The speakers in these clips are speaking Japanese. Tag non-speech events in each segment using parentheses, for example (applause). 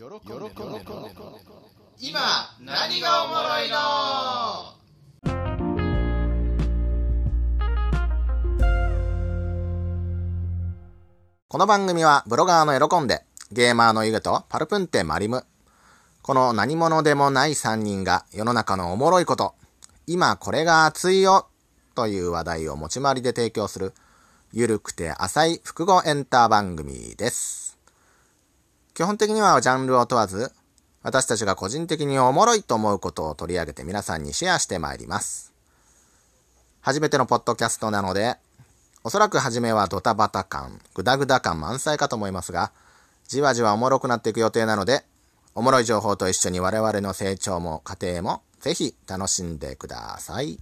喜んで飲んで今何がおもろいの？この番組はブロガーの喜んで、ゲーマーのイグとパルプンテマリム。この何者でもない3人が世の中のおもろいこと、今これが熱いよという話題を持ち回りで提供する、ゆるくて浅い複合エンター番組です。基本的にはジャンルを問わず、私たちが個人的におもろいと思うことを取り上げて皆さんにシェアしてまいります。初めてのポッドキャストなので、おそらく初めはドタバタ感、グダグダ感満載かと思いますが、じわじわおもろくなっていく予定なので、おもろい情報と一緒に我々の成長も過程もぜひ楽しんでください。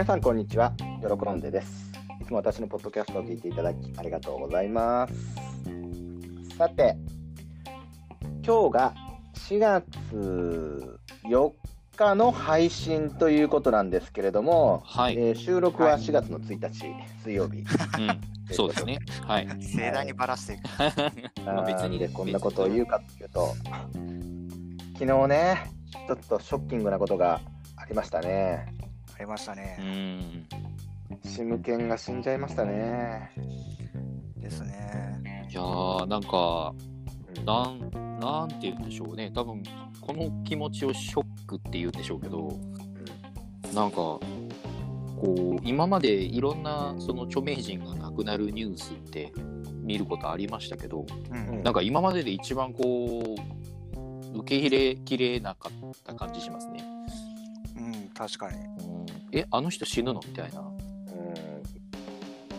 皆さんこんにちは、喜んでです。いつも私のポッドキャストを聞いていただきありがとうございます。さて、今日が4月4日の配信ということなんですけれども、はい。えー収録は4月の1日、水曜日。うん。そうですね。はい。盛大にばらしていく。まあ別にでこんなことを言うかっていうと、昨日ね、ちょっとショッキングなことがありましたね。ましたうね。ん。シムケンが死んじゃいましたね。ですね。いやー、なんか、うんなん、なんて言うんでしょうね。多分、この気持ちをショックって言うんでしょうけど、なんか、こう、今までいろんなその著名人が亡くなるニュースって見ることありましたけど、うん。なんか今までで一番こう、受け入れきれなかった感じしますね。うん、確かに。うん、え、あの人死ぬの？みたいな。うん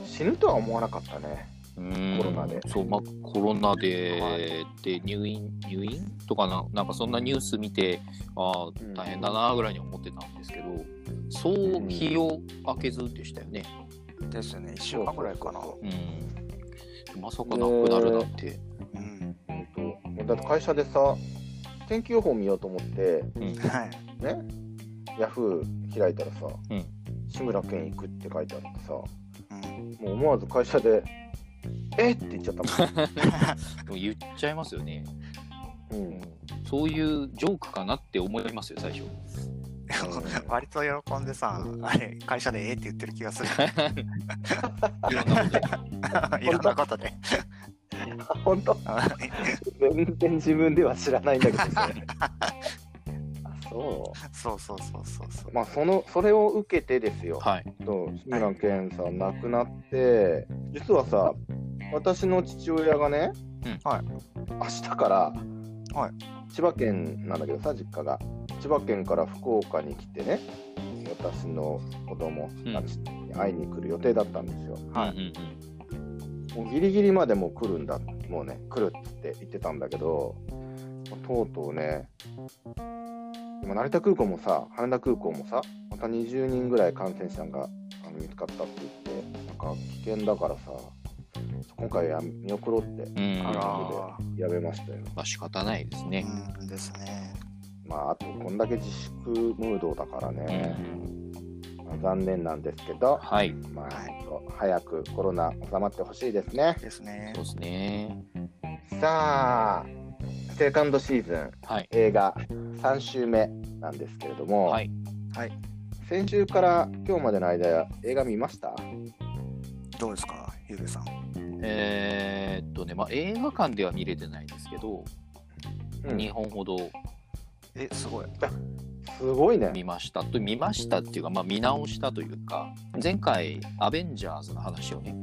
死ぬとは思わなかったね。うんコロナでそう、まあ、コロナで、で入院、入院？とかな、なんかそんなニュース見て、ああ、ん大変だなぐらいに思ってたんですけど、そう日を明けずでしたよね。ですね。一週間ぐらいかな。うん。まさかなくなるなんて。うん。本当だって会社でさ、天気予報見ようと思って、うん。はい。ね、ヤフー開いたらさ、うん志村けん行くって書いてあってさ、もうん。う思わず会社で、えっ？って言っちゃったもん。(laughs) でも言っちゃいますよね。ううんん。そういうジョークかなって思いますよ、最初。(laughs) 割と喜んでさ、あれ、会社でええって言ってる気がする。いろんなこと。いろんなことで。(laughs) 本当？全然自分では知らないんだけどさ。あそそうそうそうそうそうう。。まあ、その、それを受けてですよ。はい。そう志村けんさん亡くなって、実はさ、私の父親がね、うい明日から、はい千葉県なんだけどさ、実家が。千葉県から福岡に来てね、私の子供たちに会いに来る予定だったんですよ。はいうんうんもうギリギリまでもう来るんだ、もうね、来るって言ってたんだけど、とうとうね、今、成田空港もさ、羽田空港もさ、また20人ぐらい感染者があの見つかったって言って、なんか危険だからさ、今回は見送ろうって。あらまやめましたよ。あ仕方ないですね。うんですね。まあ、あと、こんだけ自粛ムードだからうね、ん。まあ残念なんですけど、はい。まあ、早くコロナ収まってほしいですね。ですねそう。ですね。さあ、セカンドシーズン、はい。映画3週目なんですけれども、はい。はい。先週から今日までの間、映画見ました？どうですか、ゆうべさん？えーっとね、まあ、映画館では見れてないですけど、うん2本ほどえ、すごい。すごいね。見ましたと見ましたっていうか、まあ、見直したというか前回アベンジャーズの話をね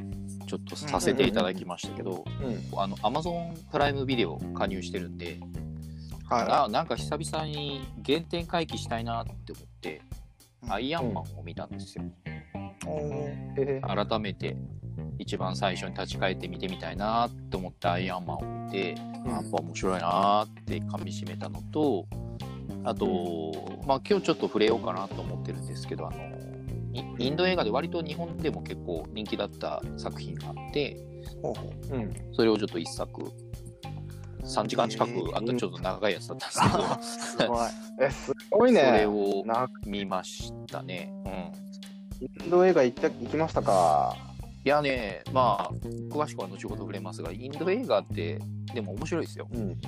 ちょっとさせていただきましたけど、うんあのアマゾンプライムビデオ加入してるんで、はあなんか久々に原点回帰したいなって思って、うん。アイアンマンを見たんですよ。改めて一番最初に立ち返って見てみたいなって思ってアイアンマンを見て、やっぱ面白いなって噛みしめたのとあと、まあ今日ちょっと触れようかなと思ってるんですけどあのイインド映画で割と日本でも結構人気だった作品があってほうほう。うん、それをちょっと一作3時間近くあったちょっと長いやつだったんですけど、すごい。えすごいそれね。をな見ましたね。うんインド映画行った行きましたか？いいやね、まあ、詳しくは後ほど触れますが、インド映画って、でも面白いですよ。うん。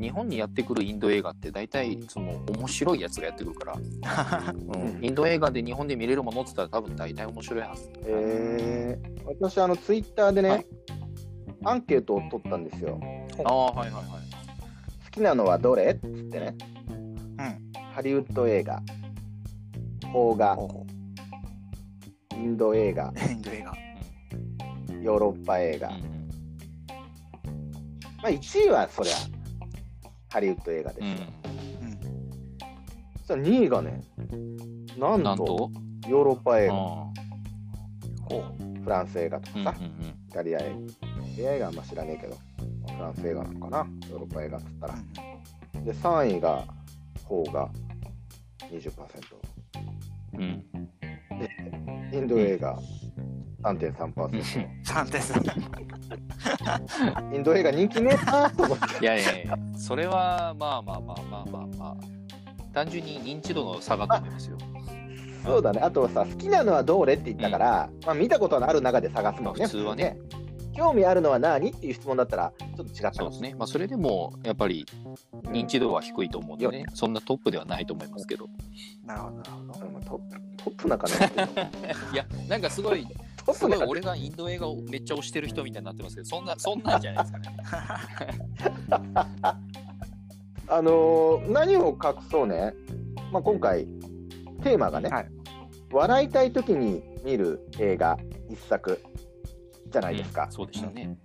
日本にやってくるインド映画って、大体、その、面白いやつがやってくるから、(laughs) うん、インド映画で日本で見れるものって言ったら、多分大体面白いはず。えー、私、あの、ツイッターでね、はいアンケートを取ったんですよ。ああ、はいはいはい。好きなのはどれっつってね。うん。ハリウッド映画、邦画、インド映画、う。インド映画。ヨーロッパ映画。まあ、1位はそりゃ、ハリウッド映画ですよ、うん、2位がねなんとヨーロッパ映画。フランス映画とかさ、イタリア映画。あんま知らねえけどフランス映画なのかな？ヨーロッパ映画っつったら、で3位が方が20%、うん、でインド映画、うん3.3%。3.3%。インド映画人気ねえなと思って。いやいやいや、それはまあまあまあまあまあまあ、単純に認知度の差がと思いますよ。そうだね。あとさ、好きなのはどれって言ったから、うん、まあ見たことのある中で探すもんね。普通はね。興味あるのは何っていう質問だったら、ちょっと違ったそうですね。まあそれでも、やっぱり認知度は低いと思うんでね、そんなトップではないと思いますけど。なるほど、なるほど。トップ、トップなかな。(laughs) いや、なんかすごい、トップなんかすごい俺がインド映画をめっちゃ推してる人みたいになってますけど、そんな、そんなんじゃないですかね。あのー何を隠そうね、まあ、今回、テーマがね、はい笑いたい時に見る映画一作じゃないですか。そうでしたね。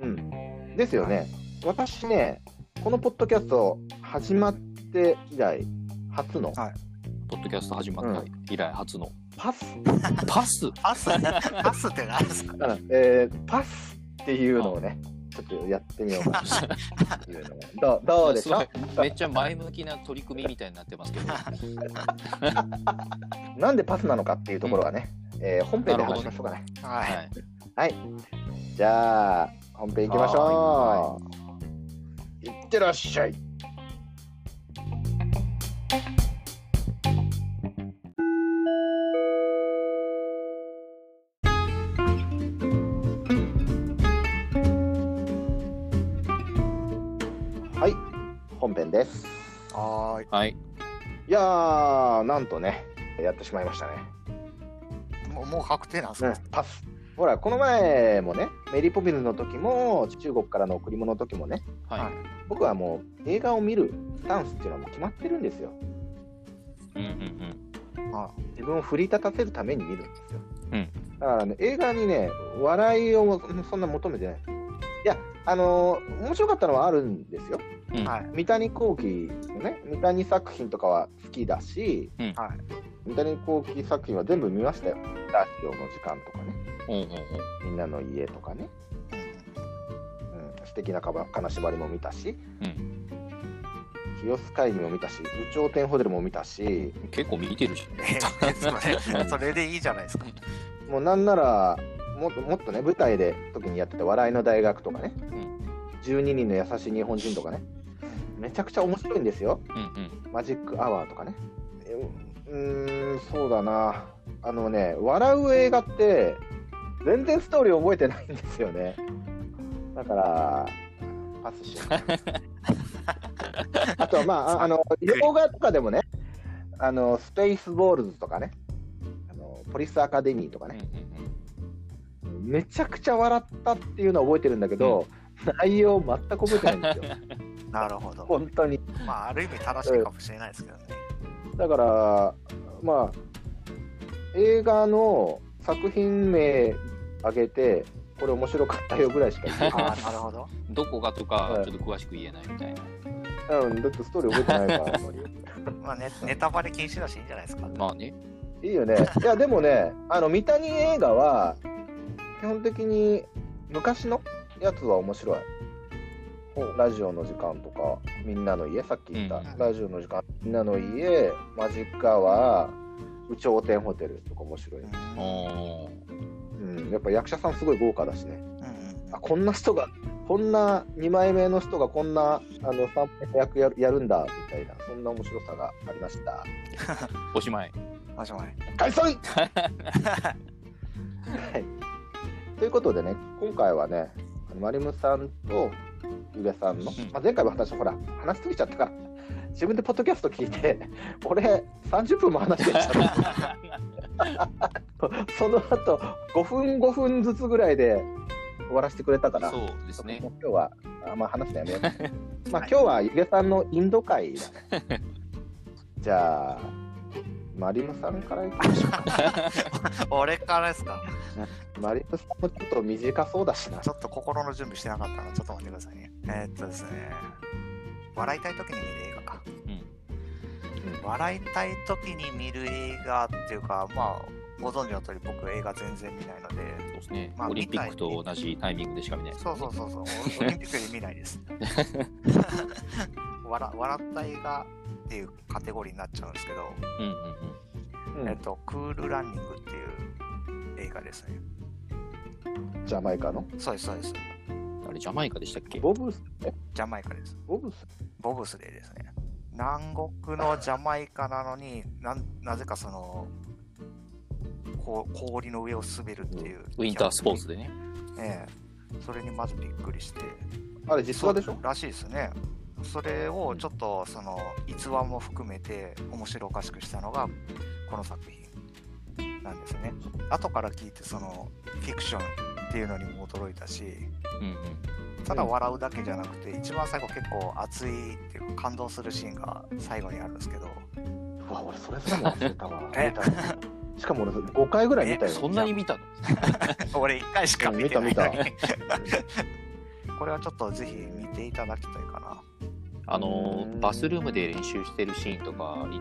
うん。ですよね。私ね、このポッドキャスト始まって以来、初のポッドキャスト始まった以来初の。パス、パス？パス、パスって何ですか？うんえーパスっていうのをね、ちょっとやってみようかなっていうどうどうでしょすごいめっちゃ前向きな取り組みみたいになってますけど。(laughs) なんでパスなのかっていうところはね、えー本編で話しましょうかね。は。はいい。はい。じゃあ、本編行きましょう。いってらっしゃい、ははい。いやー、なんとね、やってしまいましたね。もう、もう確定なんですうんか、パス。ほら、この前もね、メリーポピンズの時も、中国からの贈り物の時もね、はい。僕はもう映画を見るスタンスっていうのはもう決まってるんですよ。うんうんあ自分を奮い立たせるために見るんですよ。うんだからね、映画にね、笑いをそんな求めてない。いや、あのー面白かったのはあるんですよ。うん。三谷幸喜のね、三谷作品とかは好きだし、うんはい。三谷幸喜作品は全部見ましたよ。ラジオの時間とかね、うんうんうんみんなの家とかね、うんうん、素敵なかば金縛りも見たし、うん清須会議も見たし、有頂天ホテルも見たし、結構見てるし。え (laughs) それ、それでいいじゃないですか。もうなんなら、もっともっとね、舞台で時にやってた笑いの大学とかね、12人の優しい日本人とかね、めちゃくちゃ面白いんですよ。うんうん。マジックアワーとかね。うーん、そうだな。あのね、笑う映画って、全然ストーリー覚えてないんですよね。だから、パスしよう。(laughs) あとは、まあ、ああの、洋画とかでもね、あの、スペースボールズとかね、あのポリスアカデミーとかね、うんうんめちゃくちゃ笑ったっていうのは覚えてるんだけど、内容全く覚えてないんですよ。(laughs) なるほど。本当に。まあ、ある意味正しいかもしれないですけどね。だから、まあ、映画の作品名挙げて、これ面白かったよぐらいしか言ってああ、なるほど。どこがとかはいちょっと詳しく言えないみたいな。ない。うん、だってストーリー覚えてないから、あんまり。まあ、ね、ネタバレ禁止だしいいんじゃないですか。まあね。いいよね。いや、でもね、あの、三谷映画は、基本的に昔のやつは面白い。ラジオの時間とか、みんなの家、さっき言った、うんラジオの時間、みんなの家、マジックアワー、有頂天ホテルとか面白い。うんおーうん、やっぱ役者さんすごい豪華だしね。うんあ、こんな人が、こんな2枚目の人がこんな、あの、3枚目役やるやるんだ、みたいな、そんな面白さがありました。(laughs) おしまい。うん。おしまい。解散 (laughs) はい。ということでね、今回はね、マリムさんとゆげさんの、うんまあ、前回は私、ほら、話しすぎちゃったから、自分でポッドキャスト聞いて、俺、30分も話してきたのその後5分、5分ずつぐらいで終わらせてくれたから、そうですね。今日は、あまあ、話すのやめよう。(laughs) まあ、今日はゆげさんのインド会だね。(laughs) じゃあ、マリムさんからいきましょうか。(laughs) 俺からですか？マリムさんもちょっと短そうだしな。ちょっと心の準備してなかったので、ちょっと待ってくださいね。えーっとですね、笑いたい時に見る映画か。笑いたい時に見る映画っていうか、まあ、ご存知の通り僕映画全然見ないので、そうですね。まあオリンピックと同じタイミングでしか見ない。そうそうそうそう、(laughs) オリンピックで見ないです。(laughs) 笑笑った映画っていうカテゴリーになっちゃうんですけど、うんうんうんえっと、クールランニングっていう映画ですね。ジャマイカの？そうです、そうです。うん。あれ、ジャマイカでしたっけ？ボブス、え？ジャマイカです。ボブス？ボブスレーですね。南国のジャマイカなのになんなぜかそのこう氷の上を滑るっていう。ウィンタースポーツでね。ええそれにまずびっくりして。あれ実話でしょ？らしいですね。それをちょっとその逸話も含めて面白おかしくしたのがこの作品なんですね。後から聞いてそのフィクションっていうのにも驚いたし、うんうん。ただ笑うだけじゃなくて、一番最後結構熱いっていうか感動するシーンが最後にあるんですけど、うわ、俺それすらも忘れたわ。(laughs) しかも俺5回ぐらい見たよ。そんなに見たの？(laughs) 俺1回しか見てないのに見たこれはちょっとぜひ見ていただきたいかな。あのうんバスルームで練習してるシーンとかい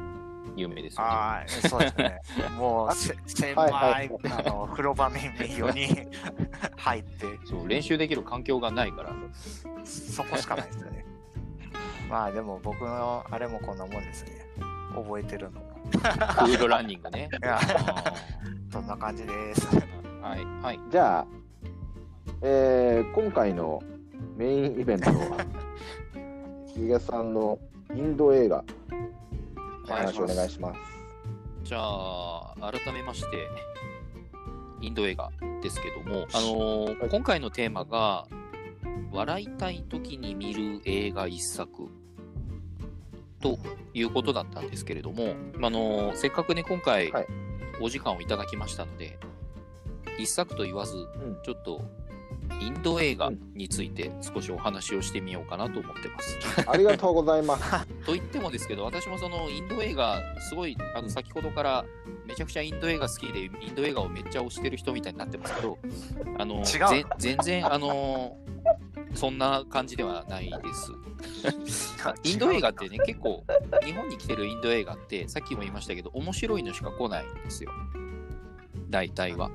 有名ですよね。ああ、そうですね。(laughs) もうせ狭はいはいいあの風呂場に4人 (laughs) 入って、そう練習できる環境がないから。そこしかないですよね。(laughs) まあでも僕のあれもこんなもんですね。覚えてるのも。クールランニングね。いやあそんな感じです。ーはいはい。じゃあ、えー今回のメインイベントは、ゆげさんのインド映画、お話お願いします。じゃあ、改めまして、インド映画ですけども、あのーはい。今回のテーマが、笑いたい時に見る映画一作ということだったんですけれども、あのーせっかくね、今回はい、お時間をいただきましたので、一作と言わず、うん。ちょっと、インド映画について少しお話をしてみようかなと思ってます。ありがとうございます。(laughs) と言ってもですけど、私もそのインド映画、すごい、あの先ほどからめちゃくちゃインド映画好きで、インド映画をめっちゃ推してる人みたいになってますけど、あの違うぜ全然、あのそんな感じではないです。(laughs) インド映画ってね、結構、日本に来てるインド映画って、さっきも言いましたけど、面白いのしか来ないんですよ。大体は。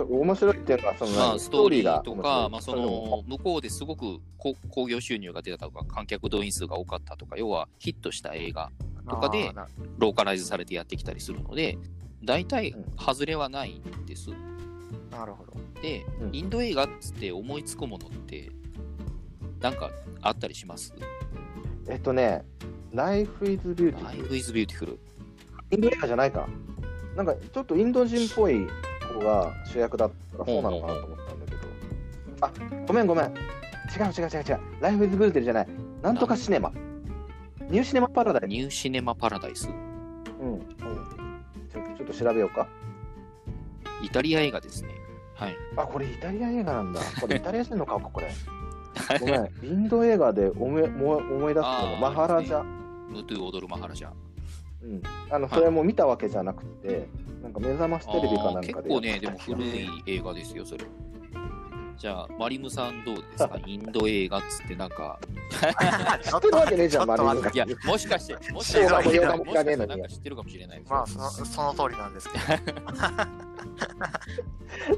面白いっていうのは、その、まあ、ストーリーとか、まあ、その、向こうですごくこ興行収入が出たとか、観客動員数が多かったとか、要はヒットした映画とかでローカライズされてやってきたりするので、大体うん外れはないんです。なるほど。で、うんインド映画っつって思いつくものって、なんかあったりします？えっとね、Life is Beautiful。?Life is Beautiful。インド映画じゃないか。なんかちょっとインド人っぽい子が主役だったらそうなのかなと思ったんだけど。あ、ごめんごめん。違う違う違う違う。Life is Beautiful じゃない。なんとかシネマ。ニューシネマパラダイス。ニューシネマパラダイス？うん。うんちょちょっと調べようか。イタリア映画ですね。はい。あ、これイタリア映画なんだ。これイタリア人の顔か、これ。(laughs) ごめん。インド映画で思いも思い出すのあーマハラジャ。ムトゥ踊るマハラジャ。うん。あの、それも見たわけじゃなくて、なんか目覚ましテレビかなんかで。結構ね、でも古い映画ですよ、それ。じゃあ、マリムさんどうですか？(laughs) インド映画っつってなんか、(laughs) 知ってるわけねえじゃん、(laughs) マリムがいや、もしかして、もし映かして、画もももしかして知らねえのになんか知ってるかもしれないですよまあその、その通りなんですけど。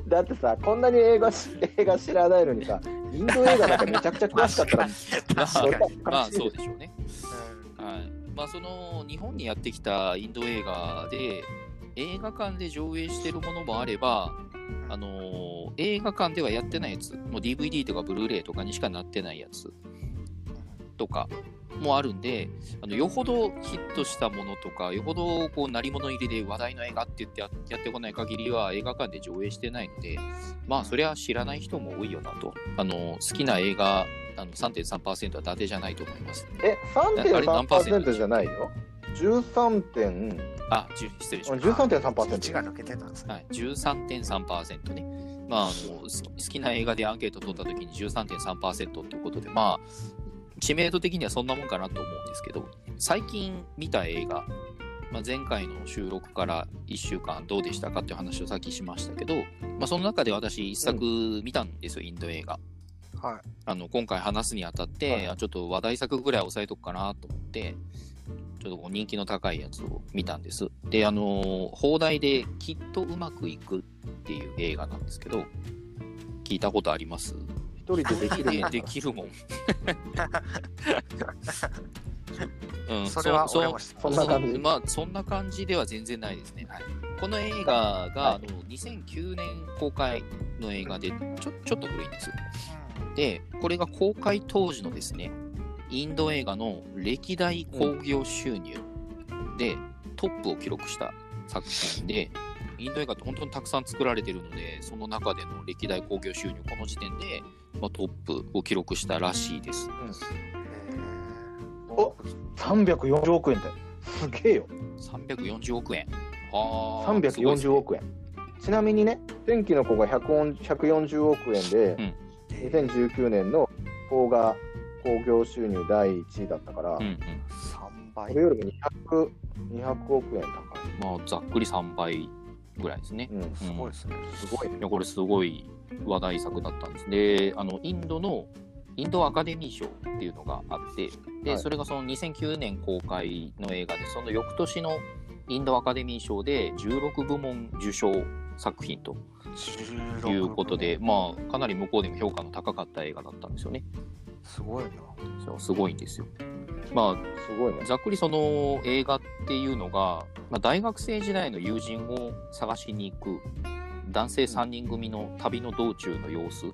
だってさ、こんなに映画し映画知らないのにさ、インド映画なんかめちゃくちゃ詳しかったら。まあ、そうでしょうね。はい。まあ、その、日本にやってきたインド映画で、映画館で上映してるものもあれば、あのー映画館ではやってないやつ、もう DVD とかブルーレイとかにしかなってないやつとか、もあるんで、あのよほどヒットしたものとか、よほどこう鳴り物入りで話題の映画って言ってややってこない限りは映画館で上映してないので、まあそりゃ知らない人も多いよなと。あの好きな映画あの3.3%は伊達じゃないと思います。え、あれ何パーセント3.3%じゃないよ。13点、あ、失礼しました。13.3%。1が抜けてたんですね。はい、13.3%ね。まあ、あの好きな映画でアンケート取った時に13.3%ということで、まあ、知名度的にはそんなもんかなと思うんですけど、最近見た映画、まあ、前回の収録から1週間どうでしたかっていう話をさっきしましたけど、まあ、その中で私一作見たんですよ、インド映画。はい。あの今回話すにあたって、はいあちょっと話題作ぐらい抑えとくかなと思って、ちょっとこう人気の高いやつを見たんです。で、あのー放題できっとうまくいくっていう映画なんですけど、聞いたことあります？一人でできるで (laughs) できるもん。(laughs) うん、それはそそんな感じまあ、そんな感じでは全然ないですね。はい、この映画が、あの2009年公開の映画でちょ、ちょっと古いんです。で、これが公開当時のですね、インド映画の歴代興行収入でトップを記録した作品で、インド映画って本当にたくさん作られてるので、その中での歴代興行収入、この時点で、まあ、トップを記録したらしいです。お340億円って。すげえよ。340億円。はあ。340億円。ちなみにね、天気の子が100 140億円で、うん2019年の邦画興行収入第1位だったから、うんうん。3倍これ。よりも200 200億円高い。まあ、ざっくり3倍ぐらいですね。うん、すごいですね。すごいねい。やこれすごい話題作だったんです。で、あの、インドの、インドアカデミー賞っていうのがあって、で、はいそれがその2009年公開の映画で、その翌年のインドアカデミー賞で16部門受賞作品と16いうことで、まあ、かなり向こうでも評価の高かった映画だったんですよね。すごいな。そうすごいんですよ。ますごいねあ、。ざっくりその映画っていうのが、まあ、大学生時代の友人を探しに行く男性3人組の旅の道中の様子っ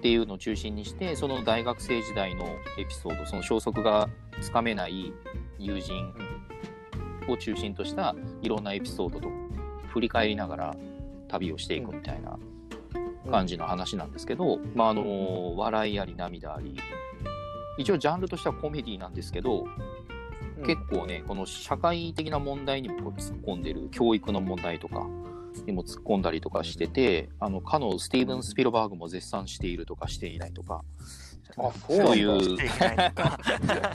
ていうのを中心にしてその大学生時代のエピソードその消息がつかめない友人を中心としたいろんなエピソードと振り返りながら旅をしていくみたいな感じの話なんですけど、まああの笑いあり涙あり。一応ジャンルとしてはコメディなんですけど、結構ねこの社会的な問題にも突っ込んでる教育の問題とかにも突っ込んだりとかしてて、あのかのスティーブン・スピルバーグも絶賛しているとかしていないとかあ、そういう (laughs)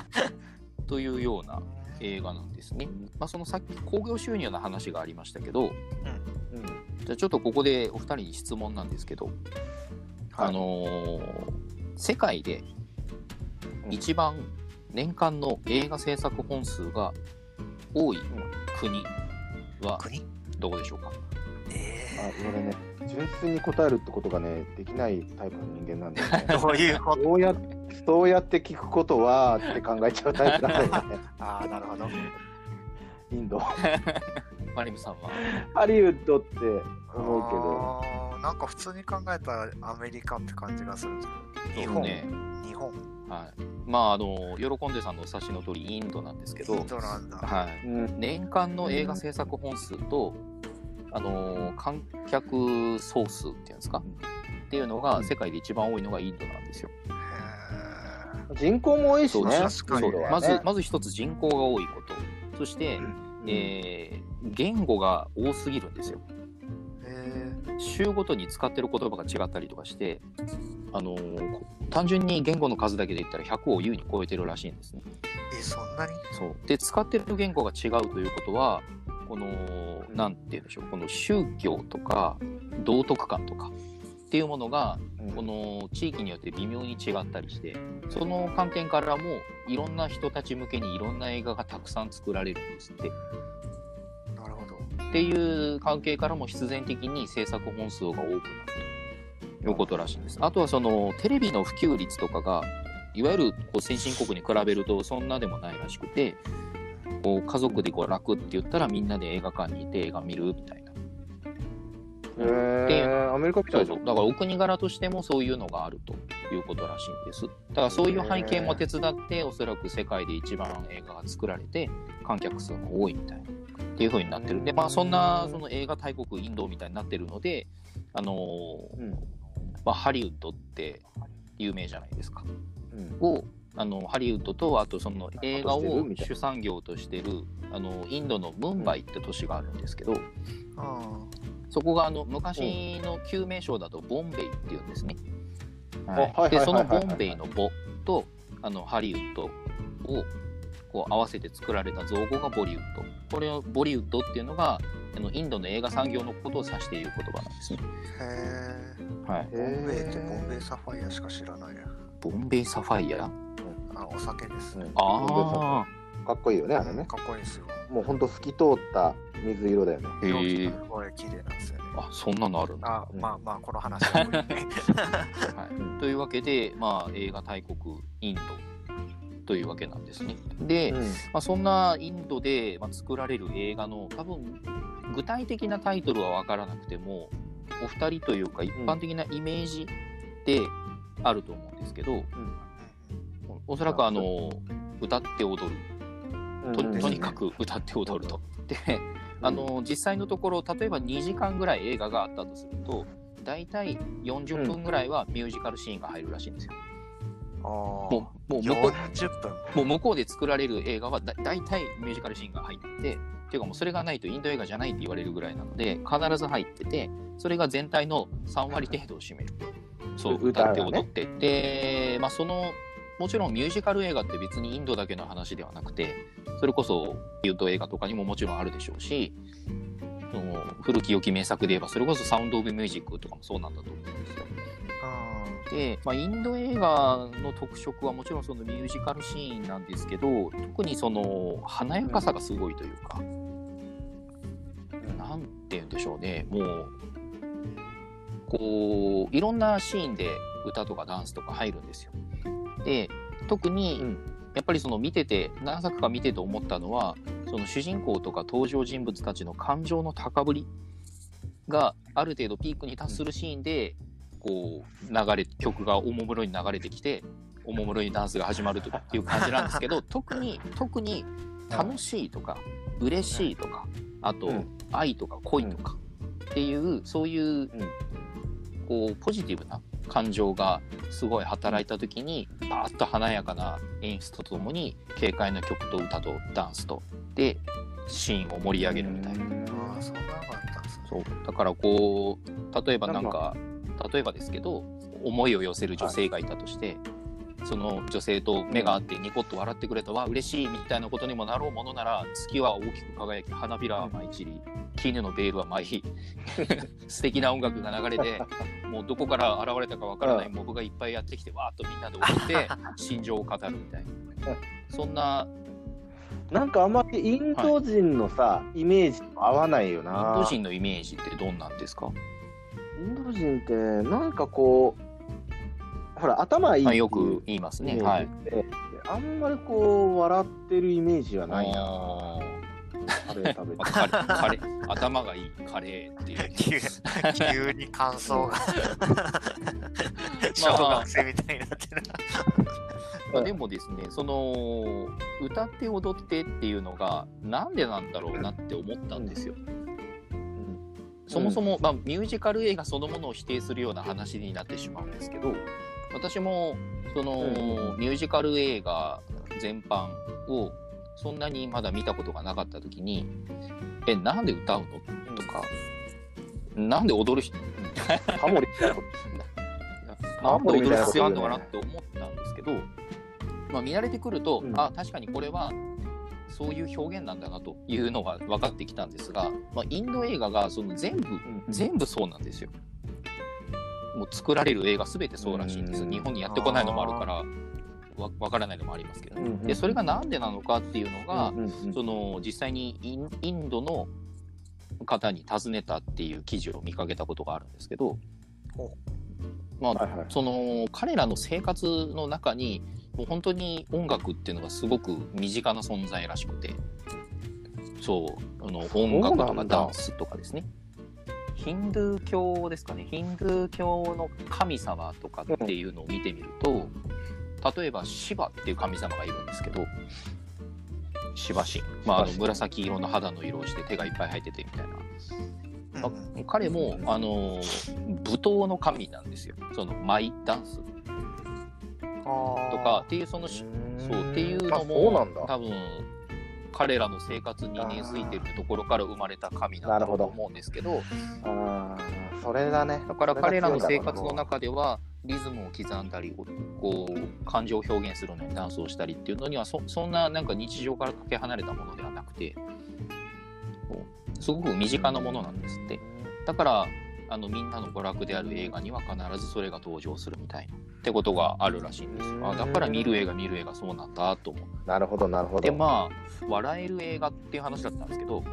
(laughs) というような映画なんですね。まあ、そのさっき興行収入の話がありましたけど、うん。じゃあちょっとここでお二人に質問なんですけど、はい。あのー世界で一番年間の映画制作本数が多い国は国？どこでしょうか？えあ、俺ね、純粋に答えるってことがね、できないタイプの人間なんだよね。ー、(laughs) どういうこと？そうやそうやって聞くことはって考えちゃうタイプなんだよね。(laughs) ああ、なるほど。インド。(laughs) マリムさんは？ハリウッドって思うけど、なんか普通に考えたらアメリカって感じがするんですけど、日本、ね、日本、はい、まああの喜んでさんのお察しの通りインドなんですけど。イン、ドなんだ。はい、うん、年間の映画制作本数と、あのー観客総数っていうんですか、っていうのが世界で一番多いのがインドなんですよ。へ人口も多いしね。そう確かにね。まずまず一つ人口が多いこと。そして、うん。えー言語が多すぎるんですよ。週ごとに使ってる言葉が違ったりとかして、あのーこ単純に言語の数だけで言ったら100を優に超えてるらしいんですね。ーえ、そんなに？そう。で使ってる言語が違うということはこのなんて言うんでしょう。この宗教とか道徳観とかっていうものがうんこの地域によって微妙に違ったりしてその観点からもいろんな人たち向けにいろんな映画がたくさん作られるんですってなるほど。っていう関係からも必然的に制作本数が多くなるということらしいんです。あとはそのテレビの普及率とかがいわゆるこう先進国に比べるとそんなでもないらしくてこう家族でこう楽って言ったらみんなで映画館に行って映画見るみたいな。えー、アメリカみたそいうじゃん。そう。だからお国柄としてもそういうのがあるということらしいんです。だからそういう背景も手伝っておそらく世界で一番映画が作られて観客数も多いみたいなっていう風になってる。んでまあそんなその映画大国インドみたいになってるのであのーうん。まあ、ハリウッドって有名じゃないですか。うん。をあのハリウッドとあとその映画を主産業としてるあのインドのムンバイって都市があるんですけど、そこがあの昔の旧名称だとボンベイっていうんですね。あはいはいでそのボンベイのボとあのハリウッドをこう合わせて作られた造語がボリウッド。これをボリウッドっていうのがあのインドの映画産業のことを指している言葉なんですね。へはい、え。ボンベイってボンベイサファイアしか知らないや。ボンベイサファイアあ、お酒です。うんあかっこいいよね、あれね。かっこいいですよ。もうほんと透き通った水色だよね。あ、へえがすごい綺麗なんですよね。あそんなのあるんだ。あ、うんまあまあ、この話は置いて (laughs) はい、というわけで、まあ、映画大国インドというわけなんですね。で、うんまあ、そんなインドで、まあ、作られる映画の多分具体的なタイトルは分からなくてもお二人というか一般的なイメージであると思うんですけど、おそらくあの歌って踊るとうんとにかく歌って踊ると。であの実際のところ例えば2時間ぐらい映画があったとすると大体40分ぐらいはミュージカルシーンが入るらしいんですよ。あもうもうあ。向こう40分。もう向こうで作られる映画はだ大体ミュージカルシーンが入っててっていうかもうそれがないとインド映画じゃないって言われるぐらいなので必ず入っててそれが全体の3割程度を占めるそう歌って踊って、で、まあ、そのもちろんミュージカル映画って別にインドだけの話ではなくてそれこそインド映画とかにももちろんあるでしょうしその古き良き名作で言えばそれこそサウンド・オブ・ミュージックとかもそうなんだと思うんですよ。で、まあ、インド映画の特色はもちろんそのミュージカルシーンなんですけど特にその華やかさがすごいというか、なんて言うんでしょうねもうこういろんなシーンで歌とかダンスとか入るんですよ。で特にうん。やっぱりその見てて何作か見てて思ったのはその主人公とか登場人物たちの感情の高ぶりがある程度ピークに達するシーンでこう流れ曲がおもむろに流れてきておもむろにダンスが始まるという感じなんですけど (laughs) 特に特に楽しいとか嬉しいとかあとうん。愛とか恋とかっていうそういうこうポジティブな感情がすごい働いた時にパーッと華やかな演出とともに軽快な曲と歌とダンスとでシーンを盛り上げるみたいな。ああ、そんなのがあったんですね。そうだからこう例えばなんか例えばですけど思いを寄せる女性がいたとして、その女性と目が合ってニコッと笑ってくれたわ嬉しいみたいなことにもなろうものなら月は大きく輝き花びらは舞い。散り絹のベールは舞い (laughs) 素敵な音楽が流れて (laughs) もうどこから現れたかわからないモブがいっぱいやってきてわーっとみんなで踊って心情を語るみたいな。そんななんかあんまりインド人のさ、イメージと合わないよインな。ド人のイメージってどんなんですか？インド人って、なんかこう、ほら、頭いいよく言いますね。はい。であんまりこう、笑ってるイメージはないな。あーカレー食べて。カレーカレー頭がいいカレーっていう。急急に感想が小学生みたいになってる。まあ、でもですね、その歌って踊ってっていうのがなんでなんだろうなって思ったんですよ。そもそも、まあ、ミュージカル映画そのものを否定するような話になってしまうんですけど私もその、うん。ミュージカル映画全般をそんなにまだ見たことがなかった時に「えなんで歌うの?」とか「なんで踊る人？(laughs) ハモリみたいなんで踊る必要あるのかなって思ったんですけど、まあ、見慣れてくると、うん。あ確かにこれはそういう表現なんだなというのが分かってきたんですが、まあ、インド映画がその全部と全部そうなんですよ。もう作られる映画全てそうらしいんですうん。日本にやってこないのもあるからわ分からないのもありますけど、うんうんでそれがなんでなのかっていうのが、うんうんうん。その実際にインドの方に尋ねたっていう記事を見かけたことがあるんですけどほ、まあ、はいはい。その彼らの生活の中にもう本当に音楽っていうのがすごく身近な存在らしくて。そうあの音楽とかダンスとかですねヒンドゥー教ですかね、ヒンドゥー教の神様とかっていうのを見てみると、例えばシバっていう神様がいるんですけど、シバ神。まあ、あの紫色の肌の色をして手がいっぱい生えててみたいな。まあ彼も、あの舞踏の神なんですよ。そのマイダンス。とかっていうそのしそうっていうのも多分彼らの生活に根付いてるところから生まれた神なんだと思うんですけどあーそれだね。だから彼らの生活の中中ではリズムを刻んだりこう感情を表現するのにダンスをしたりっていうのにはそそんななんか日常からかけ離れたものではなくてすごく身近なものなんですって。だからあのみんなの娯楽である映画には必ずそれが登場するみたいなってことがあるらしいんですよ。あだから見る映画見る映画そうなんだと思う。なるほど、なるほど。でまあ笑える映画っていう話だったんですけど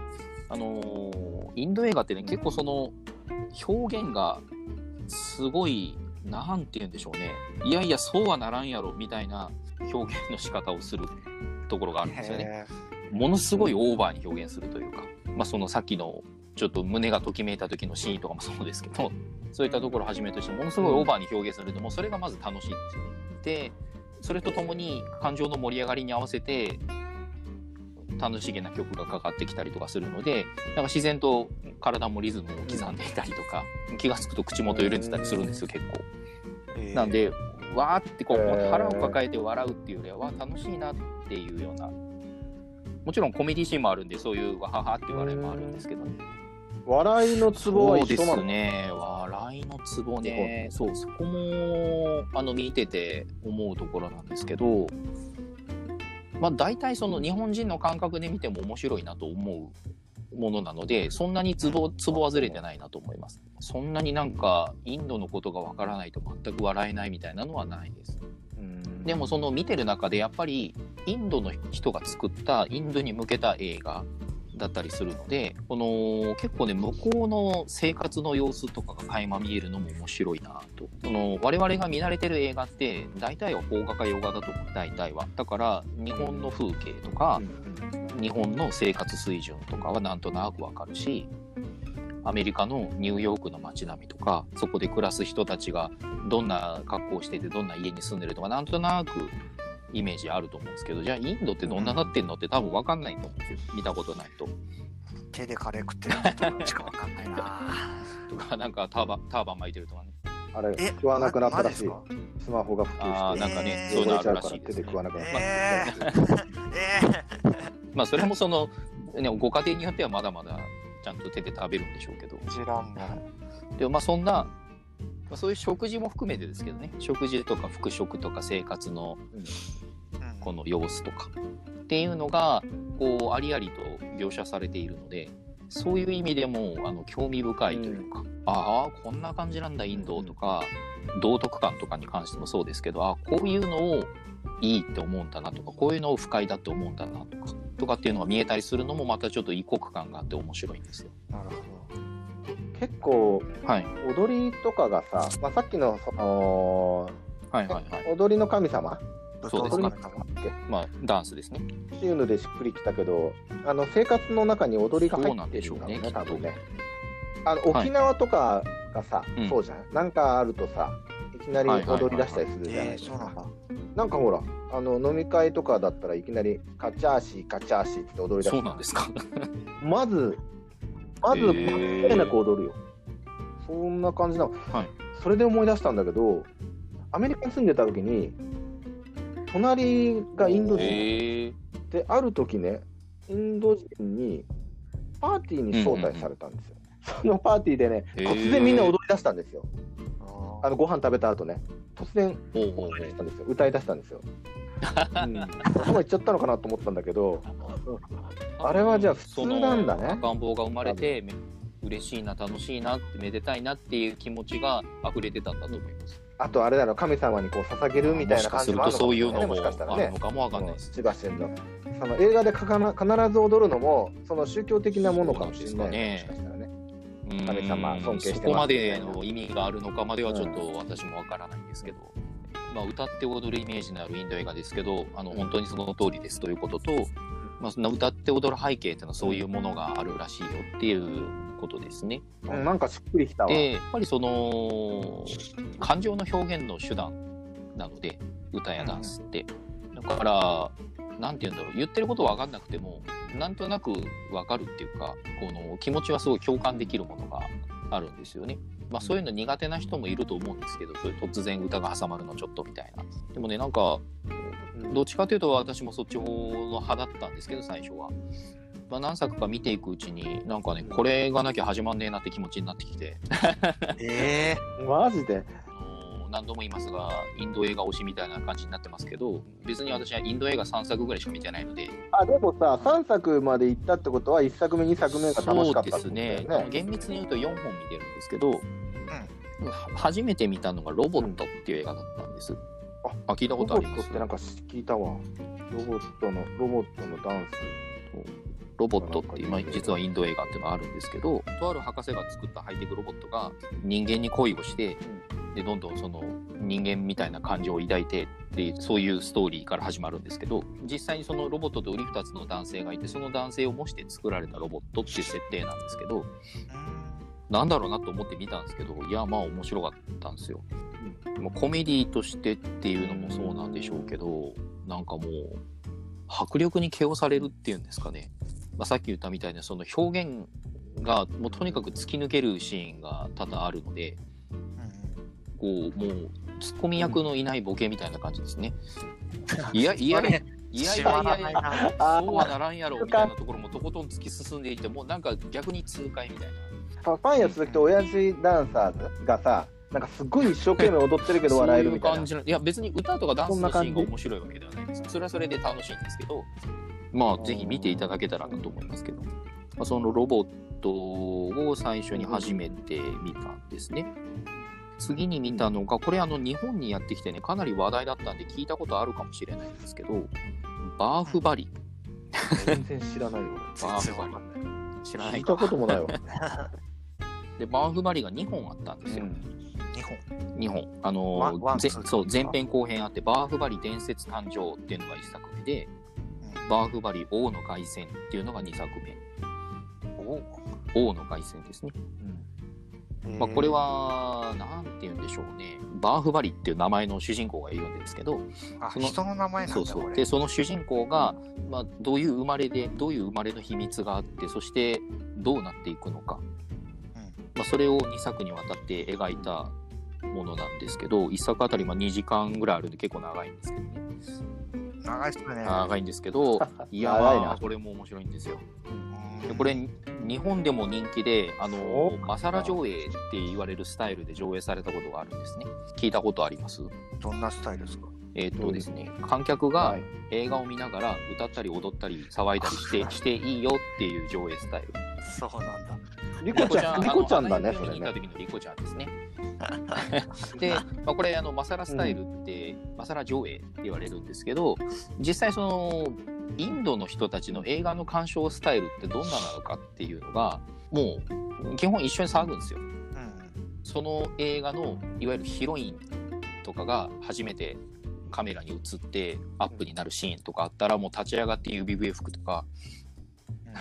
あのーインド映画ってね結構その表現がすごいなんて言うんでしょうね。いやいやそうはならんやろみたいな表現の仕方をするところがあるんですよね。へものすごいオーバーに表現するというか、まあ、そのさっきのちょっと胸がときめいた時のシーンとかもそうですけどそういったところをはじめとしてものすごいオーバーに表現するともうそれがまず楽しいんですよね。でそれとともに感情の盛り上がりに合わせて楽しげな曲がかかってきたりとかするのでなんか自然と体もリズムを刻んでいたりとか、気が付くと口元揺れてたりするんですよ結構。えなんでわーってこう腹を抱えて笑うっていうよりは楽しいなっていうようなもちろんコメディシーンもあるんでそういうわははって笑いもあるんですけどね笑いのツボは一緒なの？すね。笑いのツボね。そうそこもあの見てて思うところなんですけどまあ大体その日本人の感覚で見ても面白いなと思うものなのでそんなにツボツボはずれてないなと思います。そんなになんかインドのことがわからないと全く笑えないみたいなのはないです。うん。でもその見てる中でやっぱりインドの人が作ったインドに向けた映画だったりするのでこの結構ね向こうの生活の様子とかが垣間見えるのも面白いなと。その我々が見慣れてる映画って大体は邦画か洋画だと思う。大体は。だから日本の風景とか日本の生活水準とかはなんとなくわかるしアメリカのニューヨークの街並みとかそこで暮らす人たちがどんな格好をしていてどんな家に住んでるとかなんとなくイメージあると思うんですけどじゃあインドってどんななってんの？って多分分かんないと思うんですよ見たことないと。手でカレー食ってるのしかわかんないな。(laughs) とかなんかターバンターバン巻いてるとかねあれ、え、食わなくなったらしいスマホが普及して。なんかね、えーそういうのあるらしいです、ねから手で食。わなくなった。え (laughs) え (laughs) まあそれもその、ね、ご家庭によってはまだまだちゃんと手で食べるんでしょうけどー、知らんない。でもまあそんな、まあ、そういう食事も含めてですけどね。食事とか服飾とか生活のうん。この様子とか。っていうのがこうありありと描写されているのでそういう意味でもあの興味深いというか、ああこんな感じなんだインドとか道徳観とかに関してもそうですけどあこういうのをいいって思うんだなとかこういうのを不快だって思うんだなとかとかっていうのが見えたりするのもまたちょっと異国感があって面白いんですよ。なるほ結構、はい、踊りとかがさ、まあ、さっきのそのはいはいはい。踊りの神様？ど。そうですね舞踏の神様まあダンスですね。っていうのでしっくりきたけど、あの生活の中に踊りが入ってるんだろうね、そうなんでしょうね多分ね。あの沖縄とかがさ、うんそうじゃん。なんかあるとさ、いきなり踊り出したりするじゃない？えー、ですかなん。だ。なんかほら、あの飲み会とかだったらいきなりカチャーシー、カチャーシーって踊り出してそうなんですか？(laughs) まず、まず、へー間違いなく踊るよ。そんな感じなの。はいそれで思い出したんだけど、アメリカに住んでた時に、隣がインド人で、ある時ね、インド人にパーティーに招待されたんですよ。そのパーティーでね、突然みんな踊り出したんですよ。ああのご飯食べた後ね、突然踊り出したんですよ。歌い出したんですよ。(laughs) うん、そこまで行っちゃったのかなと思ったんだけど、あれはじゃあ普通なんだね。赤ん坊が生まれてめ嬉しいな楽しいなってめでたいなっていう気持ちが溢れてたんだと思います。あとあれだろ、神様にこう捧げるみたいな感じもあるのかもしれないね、ももししかしたらるのもあるの。かもわかんないです。千葉県のその映画でかかな必ず踊るのも、その宗教的なものかもしれないね、神様尊敬してます。そこまでの意味があるのかまではちょっと私もわからないんですけど、まあ、歌って踊るイメージのあるインド映画ですけどあの本当にその通りですということとまあ、その歌って踊る背景っていうのはそういうものがあるらしいよっていうことですね。うん、なんかしっくりきたわ。でやっぱりその感情の表現の手段なので歌やダンスって、だからなんて言うんだろう言ってること分かんなくてもなんとなく分かるっていうかこの気持ちはすごい共感できるものがあるんですよね。まあ、そういうの苦手な人もいると思うんですけどそういう突然歌が挟まるのちょっとみたいな。でもねなんかどっちかというと私もそっち方の派だったんですけど最初は。まあ、何作か見ていくうちになんかねこれがなきゃ始まんねえなって気持ちになってきて。えマジで？あの何度も言いますがインド映画推しみたいな感じになってますけど別に私はインド映画3作ぐらいしか見てないので。あ、でもさ、3作まで行ったってことは、1作目、2作目が楽しかそうったってですことだよね。厳密に言うと4本見てるんですけど、は初めて見たのが「ロボット」っていう映画だったんです、あ聞いたロボことありますットってなんか聞いたわ。ロボットの、ロボットのダンス。ロボットっていう、まあ、実はインド映画っていうのがあるんですけどとある博士が作ったハイテクロボットが人間に恋をしてでどんどんその人間みたいな感情を抱いてでそういうストーリーから始まるんですけど実際にそのロボットと売り二つの男性がいてその男性を模して作られたロボットっていう設定なんですけどなんだろうなと思って見たんですけどいやまあ面白かったんですよ。まあコメディとしてっていうのもそうなんでしょうけどなんかもう迫力に気をされるっていうんですかね、まあ、さっき言ったみたいなその表現がもうとにかく突き抜けるシーンが多々あるのでこうもうツッコミ役のいないボケみたいな感じですね。いやいやいやいやいやいやいやあそうはならんやろみたいなところもとことん突き進んでいてもうなんか逆に痛快みたいな。ファンや鈴木と親父ダンサーズがさ、なんかすごい一生懸命踊ってるけど笑えるみたいなそういう感。じのいや別に歌とかダンスのシそんな感じ？ーンが面白いわけではないですそれはそれで楽しいんですけどまあぜひ見ていただけたらなと思いますけど、まあ、そのロボットを最初に初めて見たんですね次に見たのがこれあの日本にやってきてねかなり話題だったんで聞いたことあるかもしれないんですけどバーフバリ全然知らないよ。全然わかんない。知らない聞いたかこともないわ。(laughs) でバーフバリが2本あったんですよ、日本。2本。あのそう前編後編あってバーフバリ伝説誕生っていうのが1作目でバーフバリ王の凱旋っていうのが2作目。王。の凱旋ですね、まあ、これ、はなんて言うんでしょうね。バーフバリっていう名前の主人公がいるんですけどあその人の名前なそうんだこれ。そうでその主人公が、まあ、どういう生まれでどういう生まれの秘密があってそしてどうなっていくのか、まあ、それを2作にわたって描いたものなんですけど1作あたりまあ2時間ぐらいあるんで結構長いんですけどね。長いっすね。長いんですけど (laughs) いやまあこれも面白いんですよ。うん。でこれ日本でも人気であのマサラ上映って言われるスタイルで上映されたことがあるんですね。聞いたことあります？どんなスタイルですか？えーっとですね観客がはい。映画を見ながら歌ったり踊ったり騒いだりして (laughs) していいよっていう上映スタイル。そうなんだ。リコちゃん、リコちゃんだね、それあの見に行ったね。時のリコちゃんですね。(laughs) で、まあ、これあのマサラスタイルって、マサラ上映って言われるんですけど実際そのインドの人たちの映画の鑑賞スタイルってどんななのかっていうのがもう基本一緒に騒ぐんですよ。うん。その映画のいわゆるヒロインとかが初めてカメラに映ってアップになるシーンとかあったらもう立ち上がって指笛吹くとか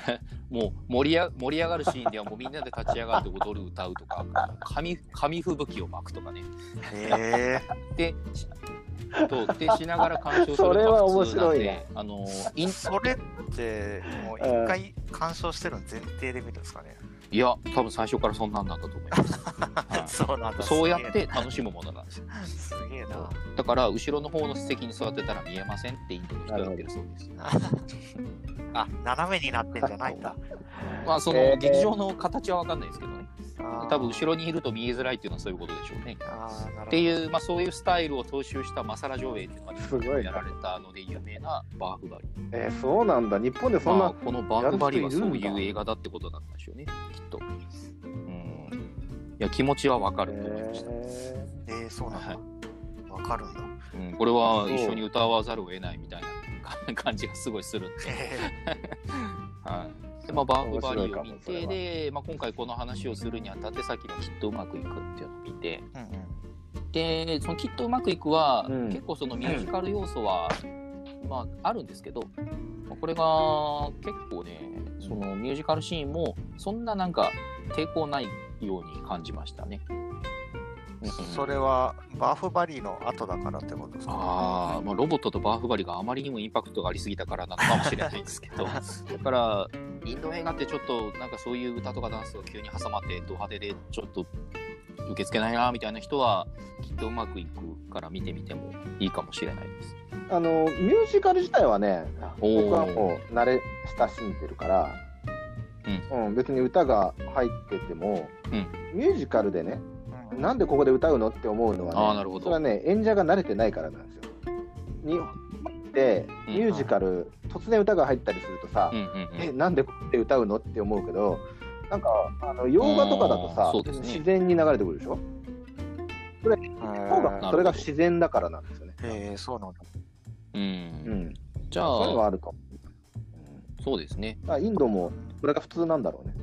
(laughs) もう盛りや盛り上がるシーンではもうみんなで立ち上がって踊る歌うとか紙紙吹雪を巻くとかねへえ。(laughs) でしとでしながら鑑賞するそれは面普通なんで白いねあのインそれって、もう一回鑑賞してるの前提で見るんですかね。いや多分最初からそんなんなんだと思います、(laughs) はい。そうなんだ。そうやって楽しむものなんですよ。すげえな。だから後ろの方の席に座ってたら見えませんってインドの人は言ってるそうです (laughs) あ、斜めになってんじゃないんだ。まあそのえー。劇場の形は分かんないですけどね多分後ろにいると見えづらいっていうのはそういうことでしょうね。っていう、まあ、そういうスタイルを踏襲したマサラ上映っていうのがやられたので有名なバーフバリ。えー、そうなんだ。日本でそんなまあ、、このバーフバリはそういう映画だってことなんでしょうね。きっと。うん。いや気持ちはわかると思いました、ええー、そうなんだ。はい。わかるんだ。うん、これは一緒に歌わざるを得ないみたいな感じがすごいするんで、(laughs) はいでまあ、バーフバリを見面白いかもそれてはで、まあ、今回この話をするにあたってさっきの「きっとうまくいく」っていうのを見てうんうん。でその「きっとうまくいくは」うん結構そのミュージカル要素は、まあ、あるんですけどこれが結構ね、そのミュージカルシーンもそんななんか抵抗ないように感じましたね。それはバーフバリーの後だからってことですか？ああ、まあ、ロボットとバーフバリがあまりにもインパクトがありすぎたからなのかもしれないですけど、(laughs) だから、インド映画ってちょっとなんかそういう歌とかダンスが急に挟まって、ド派手でちょっと受け付けないなみたいな人は、きっとうまくいくから見てみてもいいかもしれないです。あのミュージカル自体はね、僕はもう慣れ親しんでるから、うん。別に歌が入ってても、うん。ミュージカルでね、うんなんでここで歌うのって思うのは、ね、あーなるほどそれはね、演者が慣れてないからなんですよ。日本でうんミュージカル、突然歌が入ったりするとさ、うんうんえ、なんでここで歌うのって思うけど、なんか、あの洋画とかだとあさね自然に流れてくるでしょ？へ方がーそれが自然だからなんですよね。へーそうなんだ。うんうん、じゃそういうのはあ、あるかも。うんそうですね。インドもこれが普通なんだろうね。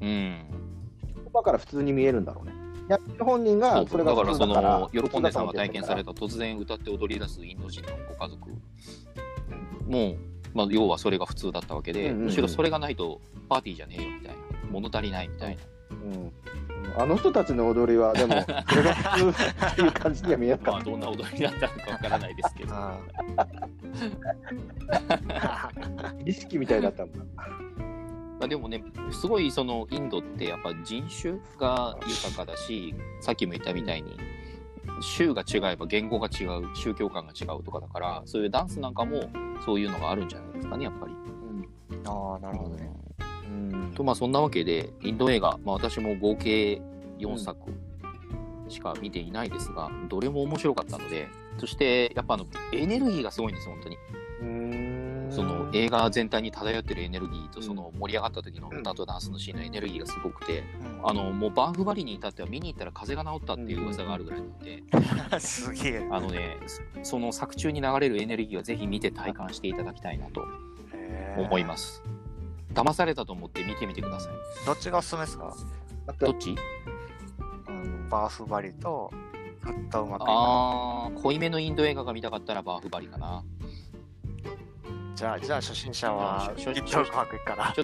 うん。だから普通に見えるんだろうね。や本人がそれがだからその、喜んでさんが体験された突然歌って踊り出すインド人のご家族も、まあ、要はそれが普通だったわけで、うんうんうんむしろそれがないとパーティーじゃねえよみたいな、物足りないみたいな。うんあの人たちの踊りは、でも、それが普通っていう感じには見えなか (laughs) まあ、っどんな踊りだったのかわからないですけど。あた。(laughs) 儀式みたいだったもん。まあ、でもね、すごいそのインドってやっぱ人種が豊かだし、さっきも言ったみたいに、州が違えば言語が違う、宗教観が違うとかだから、そういうダンスなんかもそういうのがあるんじゃないですかね、やっぱり。あー、なるほどね。うん。とまあそんなわけでインド映画、まあ、私も合計4作しか見ていないですが、どれも面白かったのでそしてやっぱあのエネルギーがすごいんです本当に。うんその映画全体に漂ってるエネルギーとその盛り上がった時の歌とダンスのシーンのエネルギーがすごくてあのもうバーフバリに至っては見に行ったら風邪が治ったっていう噂があるぐらいなので。の (laughs) すげえ。あのねその作中に流れるエネルギーはぜひ見て体感していただきたいなと思います。す騙されたと思って見てみてください。どっちがおすすめですか？あとどっち？バーフバリと、あー濃いめのインド映画が見たかったらバーフバリかな。じゃあ、じゃあ初心者は、初きっとち。ょっ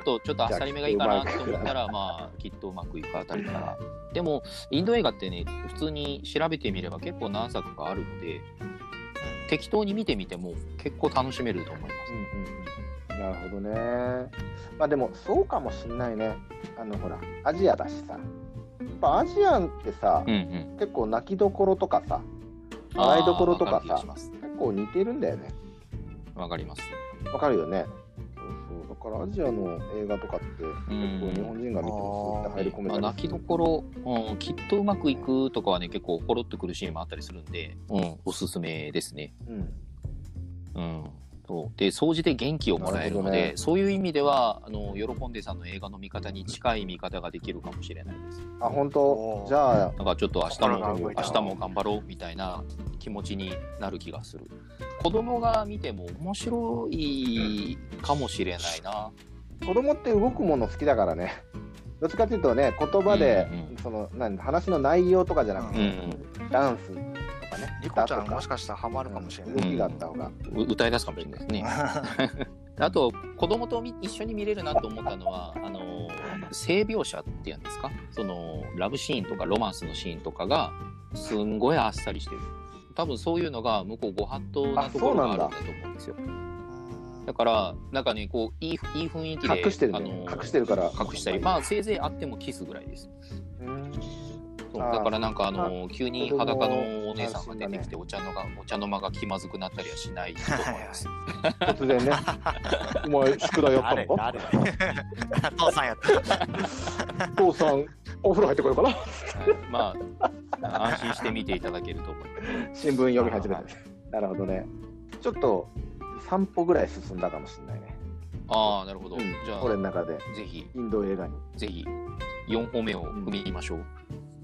と、ちょっとあっさりめがいいかなと思ったら、まあ、きっとうまくいくあたりから。でも、インド映画ってね、普通に調べてみれば結構何作かあるので、適当に見てみても結構楽しめると思います。うんうんうんなるほどね。まあでも、そうかもしんないね。あの、ほら、アジアだしさ。やっぱアジアンってさ、うんうん。結構泣きどころとかさ、笑いどころとかさ。結構似てるんだよね。わかります。わかるよね。そうそう。だからアジアの映画とかって、結構日本人が見てもスーッと入り込めまあ、たり泣きどころ、うん、きっとうまくいくとかはね、結構ほろっとくるシーンもあったりするんで、うん、おすすめですね。うん。うん、そうで総じて元気をもらえるのでねそういう意味ではあの喜んでさんの映画の見方に近い見方ができるかもしれないです。あ、本当？じゃあ、なんかちょっと明日も明日も頑張ろうみたいな気持ちになる気がする。子供が見ても面白いかもしれないな。子供って動くもの好きだからね。どっちかというとね、言葉で、うんうんそ話の内容とかじゃなくうて、んダンスとかね、リコちゃんもしかしたらハマるかもしれない。動きがあった方が。う歌い出すかもしれないですね。あと子供とみ一緒に見れるなと思ったのはあの性描写っていうんですか？そのラブシーンとかロマンスのシーンとかがすんごいあっさりしてる。多分そういうのが向こうご法度なところがあるんだと思うんですよ。だからなんかねこういいいい雰囲気で隠してるね。あの隠してるから。隠したりまあせいぜいあってもキスぐらいです。うんそうだからなんかあの急に裸のお姉さんが出てきてお茶のがお茶の間が気まずくなったりはしないと思います突然ね、(laughs) お前、宿題やったのか？誰 (laughs) 父さんやった。父さん、お風呂入ってこようかな。はいまあ、安心して見ていただけると思います。新聞読み始めて。なるほどね。ちょっと散歩ぐらい進んだかもしれないね。ああ、なるほど。うんじゃあ、俺の中で、ぜひ、インド映画に。ぜひ、4歩目を踏みましょう。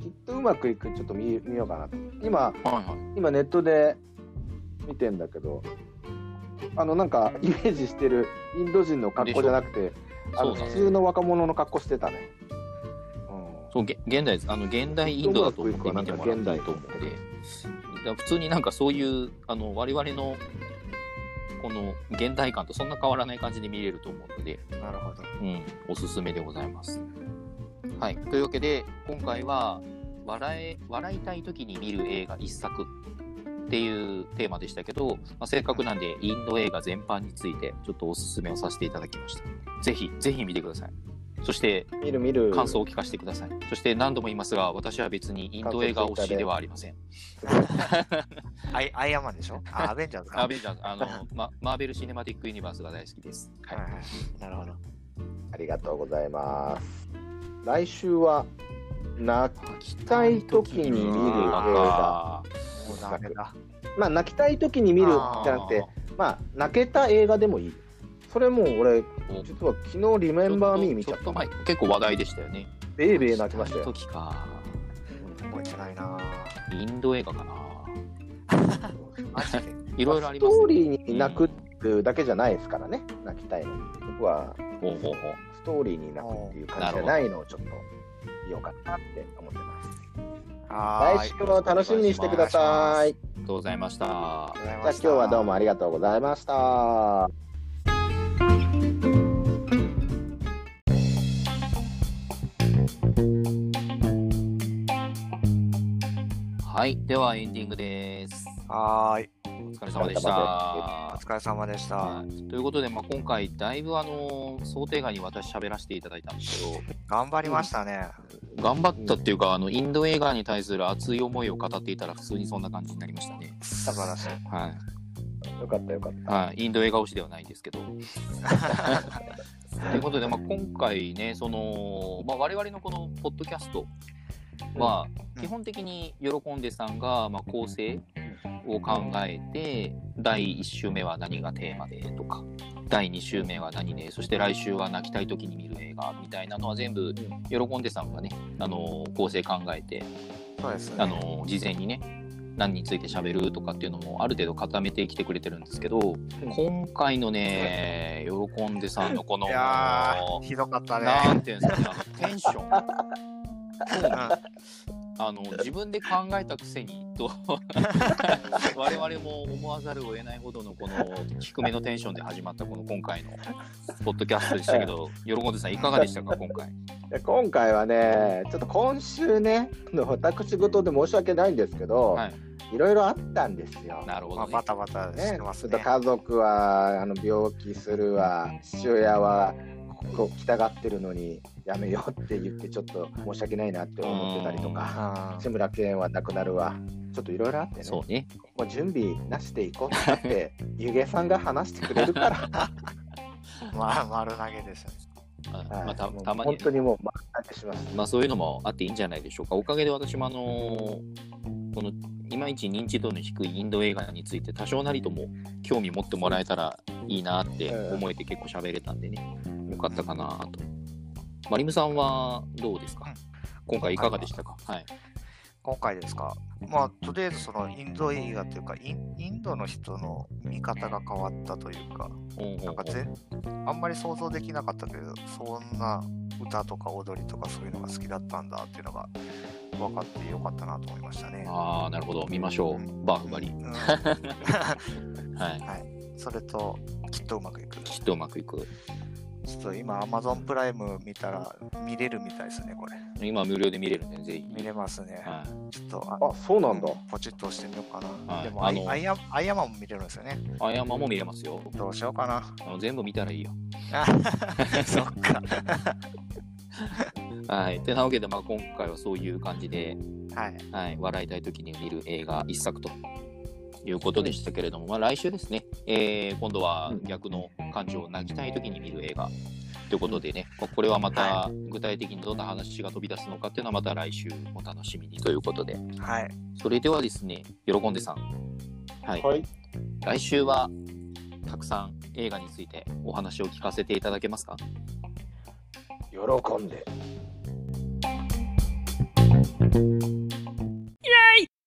きっとうまくいく、ちょっと見見ようかなと。今、はいはい。今ネットで見てんだけど、あのなんかイメージしてるインド人の格好じゃなくて、あの普通の若者の格好してたね。うんそう、げ現代。あの、現代インドだと思って見てもらいいと思うんで、だから普通になんかそういう、あの、我々の、この現代感とそんな変わらない感じで見れると思うので、なるほど。うん、おすすめでございます。はい。というわけで、今回は、笑え、笑いたい時に見る映画一作っていうテーマでしたけど、まあ、せっかくなんで、インド映画全般について、ちょっとおすすめをさせていただきました。ぜひ、ぜひ見てください。そして、見る見る。感想を聞かせてください。そして、何度も言いますが、私は別にインド映画推しではありません。アイアイアンマンでしょ？あ、アベンジャーズか。(laughs) アベンジャーズ、あの、ま、マーベル・シネマティック・ユニバースが大好きです。はい。なるほど。ありがとうございます。来週は、泣きたい時に見る映画。まあ、泣きたい時に見るじゃなくて、まあ、泣けた映画でもいい。それもう俺、お実は昨日リメンバーミー見ちゃった結構話題でしたよね。ベイベー泣きましたよ。時か。覚えてないなインド映画かな。(laughs) マジで。いろいろありますストーリーに泣くだけじゃないですからね、泣きたいのに。僕はほうほうほう。ストーリーに泣くっていう感じじゃないのをちょっと言おうかなって思ってます。は来週も楽しみにしてください。ありがとうございました。じゃあ。今日はどうもありがとうございました。はい。ではエンディングです。はーい。お疲れ様でした。おは疲れ様でした。いということで、まあ、今回、だいぶあの想定外に私喋らせていただいたんですけ頑張りましたね。ど、頑張ったっていうか、あのインド映画に対する熱い思いを語っていたら、普通にそんな感じになりましたね。素晴らしい。はい。よかったよかった。はい、インド映画推しではないんですけど。ということで、まあ、今回ね、その、まあ、我々のこのポッドキャストは、うん基本的に喜んでさんが、まあ、構成を考えて、第1週目は何がテーマでとか、第2週目は何で、そして来週は泣きたい時に見る映画みたいなのは全部、喜んでさんがね、あの構成考えて、ね。あの事前にね何について喋るとかっていうのもある程度固めてきてくれてるんですけど、今回のね喜んでさんのこのいやー、ひどかったね。なんていうんですかねテンション (laughs) うんあの (laughs) 自分で考えたくせにと (laughs) 我々も思わざるを得ないほどのこの低めのテンションで始まったこの今回のポッドキャストでしたけど喜んでさんいかがでしたか今回？で今回はね、ちょっと今週ね、私事で申し訳ないんですけど、はいいろいろあったんですよ。まあ、なるほど、ねバタバタしねてま、すちょっとね。家族はあの病気するわ、父親はここ来たがってるのにやめようって言って、ちょっと申し訳ないなって思ってたりとか、うん。志村けんは亡くなるわ、ちょっといろいろあってね、そうね。もう準備なしでいこうって、ゆげさんが話してくれるから、(laughs) まあ、丸投げですよね。あはい。まあ、たたまに。本当にもう、まあ、します。まあそういうのもあっていいんじゃないでしょうか。おかげで私もあのーこのいまいち認知度の低いインド映画について多少なりとも興味持ってもらえたらいいなって思えて結構喋れたんでね、よかったかなと。マリムさんはどうですか？今回いかがでしたか？はい。今回ですか？まあ、とりあえずそのインド映画というか、インインドの人の見方が変わったというか、なんか全あんまり想像できなかったけど、そんな歌とか踊りとかそういうのが好きだったんだっていうのが分かってよかったなと思いましたね。ああ、なるほど。見ましょう。バーフバリ。うん (laughs) はい。それと、きっとうまくいく。きっとうまくいく。ちょっと今、Amazon プライム見たら見れるみたいですね、これ。今無料で見れるんで、ぜひ。見れますね。はい。ちょっと、ああ、そうなんだ。ポチッと押してみようかな。はいでもアイあのアイアン、アイアンマンも見れるんですよね。アイアンマンも見れますよ。どうしようかな。あの全部見たらいいよ。そっか。(laughs) はい。てなわけで、まあ、今回はそういう感じで、はい。はい、笑いたい時に見る映画一作ということでしたけれども、まあ、来週ですね、えー今度は逆の感情を泣きたい時に見る映画ということでね、まあこれはまた具体的にどんな話が飛び出すのかっていうのはまた来週お楽しみにということで、はい。それではですね、喜んでさん、はい、はい。来週はたくさん映画についてお話を聞かせていただけますか？喜んで。